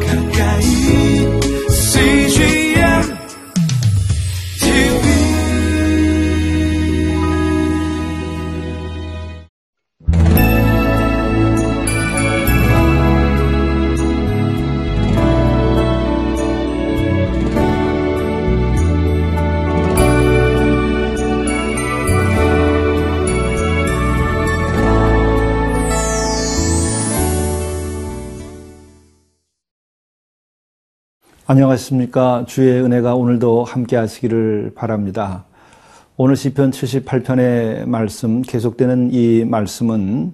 가까 안녕하십니까. 주의 은혜가 오늘도 함께 하시기를 바랍니다. 오늘 시편 78편의 말씀, 계속되는 이 말씀은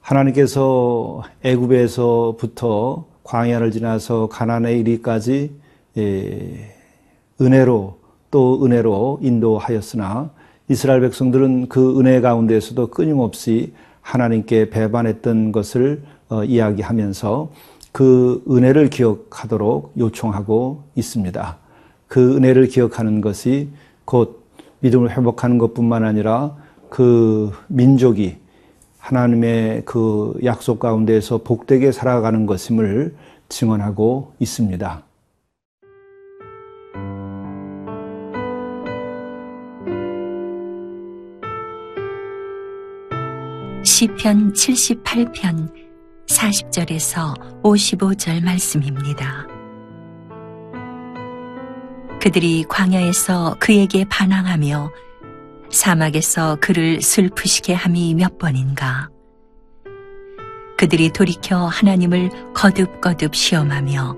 하나님께서 애굽에서부터 광야를 지나서 가나안에 이르기까지 예, 은혜로 또 은혜로 인도하였으나 이스라엘 백성들은 그 은혜 가운데에서도 끊임없이 하나님께 배반했던 것을 어, 이야기하면서 그 은혜를 기억하도록 요청하고 있습니다. 그 은혜를 기억하는 것이 곧 믿음을 회복하는 것뿐만 아니라 그 민족이 하나님의 그 약속 가운데에서 복되게 살아가는 것임을 증언하고 있습니다. 시편 78편 40절에서 55절 말씀입니다. 그들이 광야에서 그에게 반항하며 사막에서 그를 슬프시게 함이 몇 번인가. 그들이 돌이켜 하나님을 거듭거듭 시험하며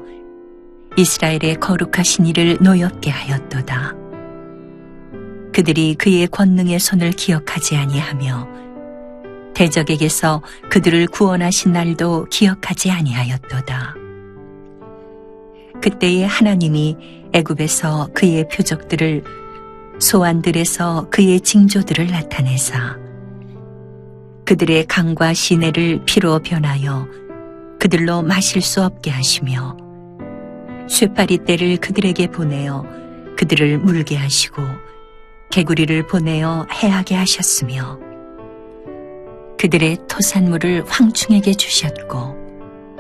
이스라엘의 거룩하신 이를 노엽게 하였도다. 그들이 그의 권능의 손을 기억하지 아니하며 대적에게서 그들을 구원하신 날도 기억하지 아니하였도다. 그때에 하나님이 애굽에서 그의 표적들을 소환들에서 그의 징조들을 나타내사 그들의 강과 시내를 피로 변하여 그들로 마실 수 없게 하시며 쇠파리 떼를 그들에게 보내어 그들을 물게 하시고 개구리를 보내어 해하게 하셨으며 그들의 토산물을 황충에게 주셨고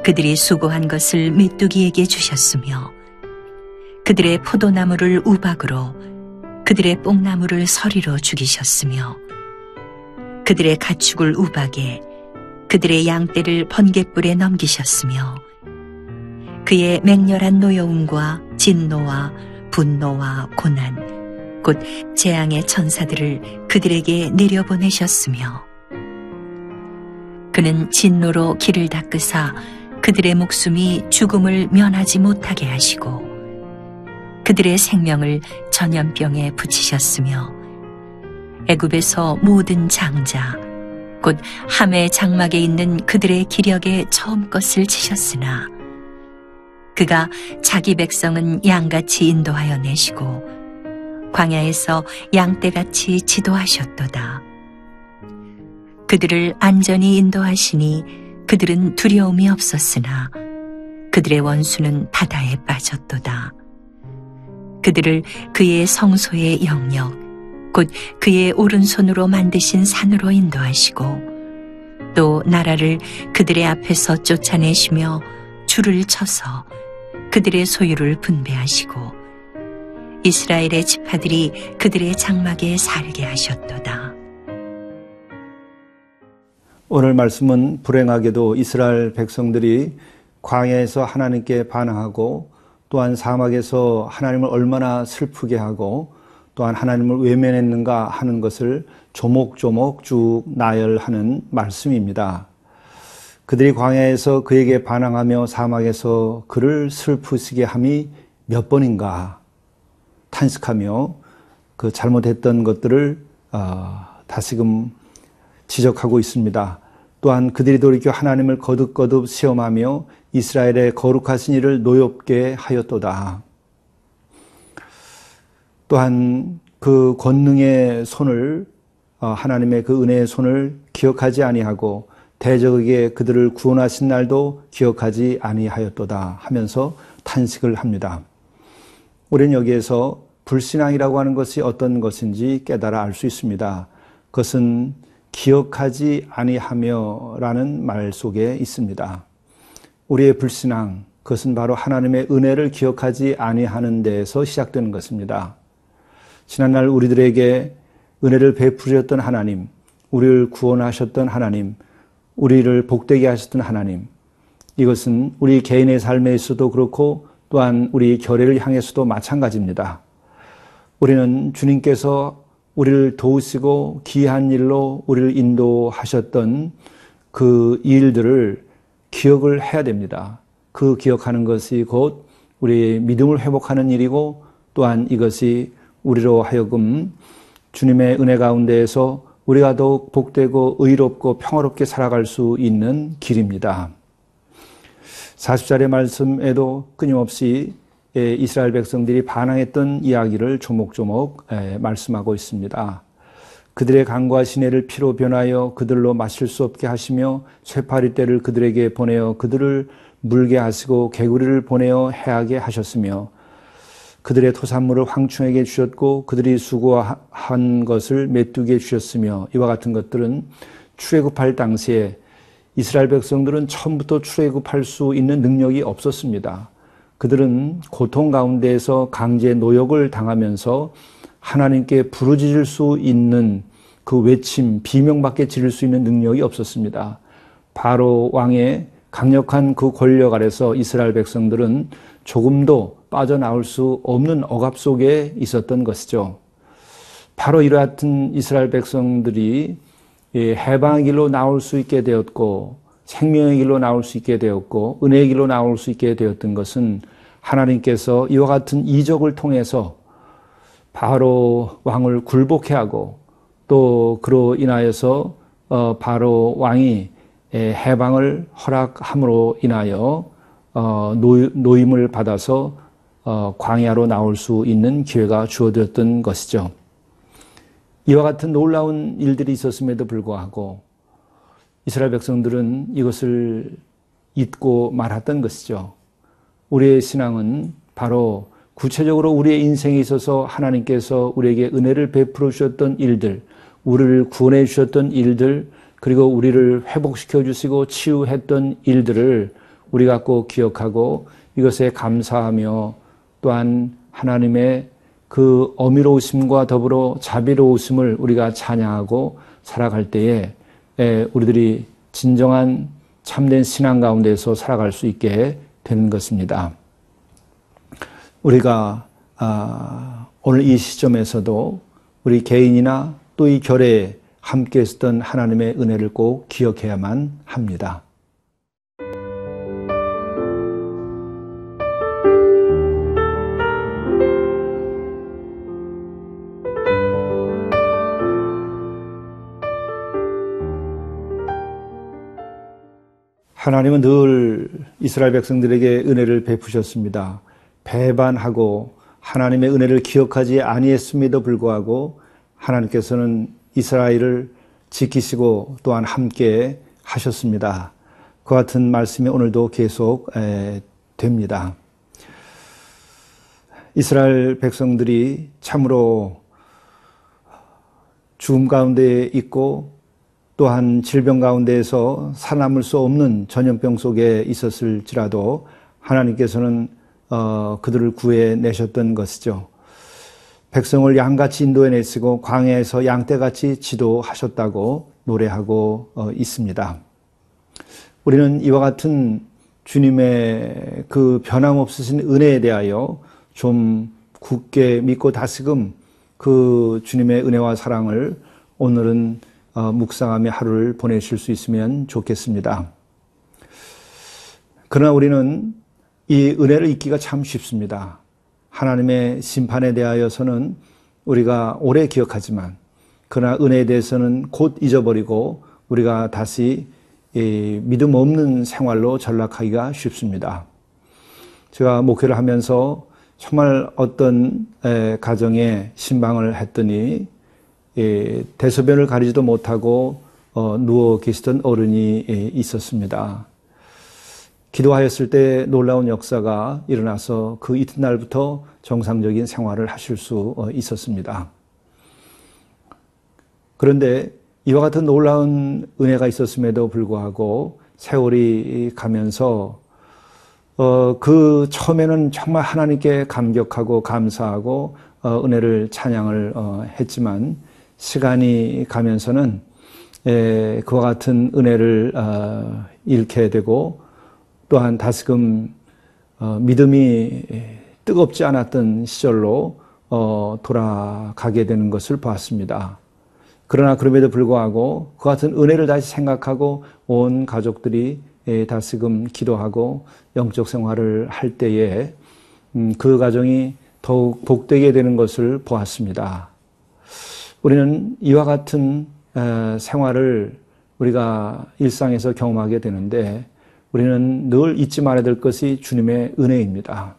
그들이 수고한 것을 메뚜기에게 주셨으며 그들의 포도나무를 우박으로 그들의 뽕나무를 서리로 죽이셨으며 그들의 가축을 우박에 그들의 양떼를 번갯불에 넘기셨으며 그의 맹렬한 노여움과 진노와 분노와 고난 곧 재앙의 천사들을 그들에게 내려보내셨으며 그는 진노로 길을 닦으사 그들의 목숨이 죽음을 면하지 못하게 하시고 그들의 생명을 전염병에 붙이셨으며 애굽에서 모든 장자 곧 함의 장막에 있는 그들의 기력에 처음 것을 치셨으나 그가 자기 백성은 양같이 인도하여 내시고 광야에서 양떼같이 지도하셨도다. 그들을 안전히 인도하시니 그들은 두려움이 없었으나 그들의 원수는 바다에 빠졌도다. 그들을 그의 성소의 영역, 곧 그의 오른손으로 만드신 산으로 인도하시고 또 나라를 그들의 앞에서 쫓아내시며 줄을 쳐서 그들의 소유를 분배하시고 이스라엘의 지파들이 그들의 장막에 살게 하셨도다. 오늘 말씀은 불행하게도 이스라엘 백성들이 광야에서 하나님께 반항하고 또한 사막에서 하나님을 얼마나 슬프게 하고 또한 하나님을 외면했는가 하는 것을 조목조목 쭉 나열하는 말씀입니다. 그들이 광야에서 그에게 반항하며 사막에서 그를 슬프시게 함이 몇 번인가 탄식하며 그 잘못했던 것들을 어, 다시금 지적하고 있습니다. 또한 그들이 돌이켜 하나님을 거듭거듭 시험하며 이스라엘의 거룩하신 이를 노엽게 하였도다. 또한 그 권능의 손을 어, 하나님의 그 은혜의 손을 기억하지 아니하고 대적에게 그들을 구원하신 날도 기억하지 아니하였도다 하면서 탄식을 합니다. 우리는 여기에서 불신앙이라고 하는 것이 어떤 것인지 깨달아 알 수 있습니다. 그것은 기억하지 아니하며라는 말 속에 있습니다. 우리의 불신앙, 그것은 바로 하나님의 은혜를 기억하지 아니하는 데에서 시작되는 것입니다. 지난날 우리들에게 은혜를 베푸셨던 하나님, 우리를 구원하셨던 하나님, 우리를 복되게 하셨던 하나님, 이것은 우리 개인의 삶에 있어도 그렇고 또한 우리 결례를 향해서도 마찬가지입니다. 우리는 주님께서 우리를 도우시고 귀한 일로 우리를 인도하셨던 그 일들을 기억을 해야 됩니다. 그 기억하는 것이 곧 우리의 믿음을 회복하는 일이고 또한 이것이 우리로 하여금 주님의 은혜 가운데에서 우리가 더욱 복되고 의롭고 평화롭게 살아갈 수 있는 길입니다. 40절의 말씀에도 끊임없이 예, 이스라엘 백성들이 반항했던 이야기를 조목조목 예, 말씀하고 있습니다. 그들의 강과 시내를 피로 변하여 그들로 마실 수 없게 하시며 쇠파리 떼를 그들에게 보내어 그들을 물게 하시고 개구리를 보내어 해하게 하셨으며 그들의 토산물을 황충에게 주셨고 그들이 수고한 것을 메뚜기에 주셨으며 이와 같은 것들은 출애굽할 당시에 이스라엘 백성들은 처음부터 출애굽할 수 있는 능력이 없었습니다. 그들은 고통 가운데에서 강제 노역을 당하면서 하나님께 부르짖을 수 있는 그 외침, 비명밖에 지를 수 있는 능력이 없었습니다. 바로 왕의 강력한 그 권력 아래서 이스라엘 백성들은 조금도 빠져나올 수 없는 억압 속에 있었던 것이죠. 바로 이러한 이스라엘 백성들이 해방의 길로 나올 수 있게 되었고 생명의 길로 나올 수 있게 되었고 은혜의 길로 나올 수 있게 되었던 것은 하나님께서 이와 같은 이적을 통해서 바로 왕을 굴복해 하고 또 그로 인하여서 어, 바로 왕이 해방을 허락함으로 인하여 어, 노임을 받아서 어, 광야로 나올 수 있는 기회가 주어졌던 것이죠. 이와 같은 놀라운 일들이 있었음에도 불구하고 이스라엘 백성들은 이것을 잊고 말았던 것이죠. 우리의 신앙은 바로 구체적으로 우리의 인생에 있어서 하나님께서 우리에게 은혜를 베풀어 주셨던 일들, 우리를 구원해 주셨던 일들, 그리고 우리를 회복시켜 주시고 치유했던 일들을 우리가 꼭 기억하고 이것에 감사하며 또한 하나님의 그 어미로우심과 더불어 자비로우심을 우리가 찬양하고 살아갈 때에 우리들이 진정한 참된 신앙 가운데서 살아갈 수 있게 되는 것입니다. 우리가 아, 오늘 이 시점에서도 우리 개인이나 또 이 결에 함께 있었던 하나님의 은혜를 꼭 기억해야만 합니다. 하나님은 늘 이스라엘 백성들에게 은혜를 베푸셨습니다. 배반하고 하나님의 은혜를 기억하지 아니했음에도 불구하고 하나님께서는 이스라엘을 지키시고 또한 함께 하셨습니다. 그 같은 말씀이 오늘도 계속 됩니다. 이스라엘 백성들이 참으로 죽음 가운데 있고 또한 질병 가운데에서 살아남을 수 없는 전염병 속에 있었을지라도 하나님께서는 어, 그들을 구해내셨던 것이죠. 백성을 양같이 인도해 내시고 광야에서 양떼같이 지도하셨다고 노래하고 어, 있습니다. 우리는 이와 같은 주님의 그 변함없으신 은혜에 대하여 좀 굳게 믿고 다시금 그 주님의 은혜와 사랑을 오늘은 어, 묵상하며 하루를 보내실 수 있으면 좋겠습니다. 그러나 우리는 이 은혜를 잊기가 참 쉽습니다. 하나님의 심판에 대하여서는 우리가 오래 기억하지만 그러나 은혜에 대해서는 곧 잊어버리고 우리가 다시 믿음 없는 생활로 전락하기가 쉽습니다. 제가 목회를 하면서 정말 어떤 가정에 신방을 했더니 예, 대소변을 가리지도 못하고 어, 누워 계시던 어른이 예, 있었습니다. 기도하였을 때 놀라운 역사가 일어나서 그 이튿날부터 정상적인 생활을 하실 수 어, 있었습니다. 그런데 이와 같은 놀라운 은혜가 있었음에도 불구하고 세월이 가면서 어, 그 처음에는 정말 하나님께 감격하고 감사하고 어, 은혜를 찬양을 어, 했지만 시간이 가면서는 에, 그와 같은 은혜를 어, 잃게 되고 또한 다시금 어, 믿음이 뜨겁지 않았던 시절로 어, 돌아가게 되는 것을 보았습니다. 그러나 그럼에도 불구하고 그 같은 은혜를 다시 생각하고 온 가족들이 예, 다시금 기도하고 영적 생활을 할 때에 음, 그 가정이 더욱 복되게 되는 것을 보았습니다. 우리는 이와 같은 생활을 우리가 일상에서 경험하게 되는데 우리는 늘 잊지 말아야 될 것이 주님의 은혜입니다.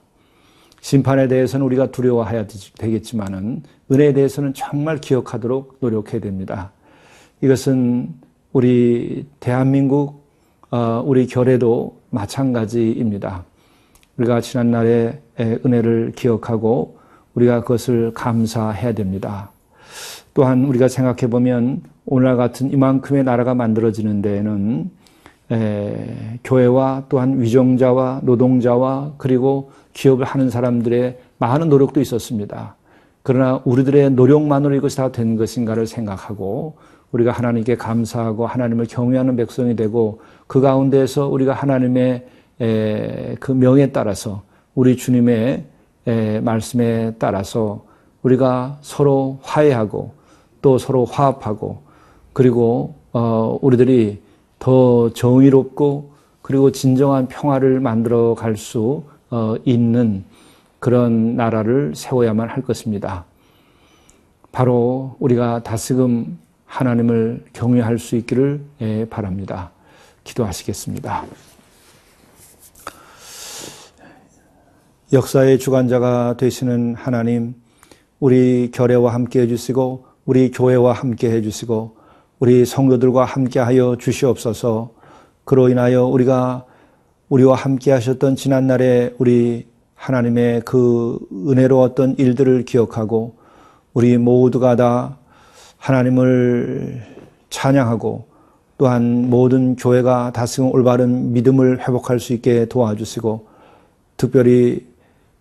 심판에 대해서는 우리가 두려워해야 되겠지만은 은혜에 대해서는 정말 기억하도록 노력해야 됩니다. 이것은 우리 대한민국 어, 우리 결에도 마찬가지입니다. 우리가 지난 날의 은혜를 기억하고 우리가 그것을 감사해야 됩니다. 또한 우리가 생각해 보면 오늘날 같은 이만큼의 나라가 만들어지는 데에는 에, 교회와 또한 위정자와 노동자와 그리고 기업을 하는 사람들의 많은 노력도 있었습니다. 그러나 우리들의 노력만으로 이것이 다 된 것인가를 생각하고 우리가 하나님께 감사하고 하나님을 경외하는 백성이 되고 그 가운데서 우리가 하나님의 그 명에 따라서 우리 주님의 말씀에 따라서 우리가 서로 화해하고 또 서로 화합하고 그리고 어, 우리들이 더 정의롭고 그리고 진정한 평화를 만들어 갈수 어, 있는 그런 나라를 세워야만 할 것입니다. 바로 우리가 다스금 하나님을 경외할 수 있기를 예, 바랍니다. 기도하시겠습니다. 역사의 주관자가 되시는 하나님, 우리 결애와 함께 해주시고, 우리 교회와 함께 해주시고, 우리 성도들과 함께 하여 주시옵소서, 그로 인하여 우리가 우리와 함께 하셨던 지난날에 우리 하나님의 그 은혜로웠던 일들을 기억하고, 우리 모두가 다 하나님을 찬양하고 또한 모든 교회가 다스금 올바른 믿음을 회복할 수 있게 도와주시고 특별히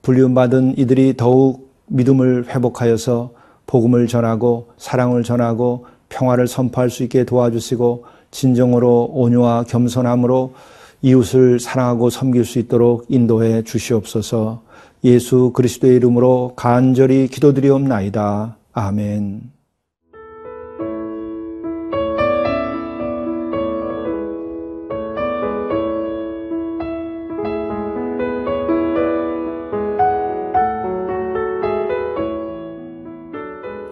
불리움받은 이들이 더욱 믿음을 회복하여서 복음을 전하고 사랑을 전하고 평화를 선포할 수 있게 도와주시고 진정으로 온유와 겸손함으로 이웃을 사랑하고 섬길 수 있도록 인도해 주시옵소서 예수 그리스도의 이름으로 간절히 기도드리옵나이다. 아멘.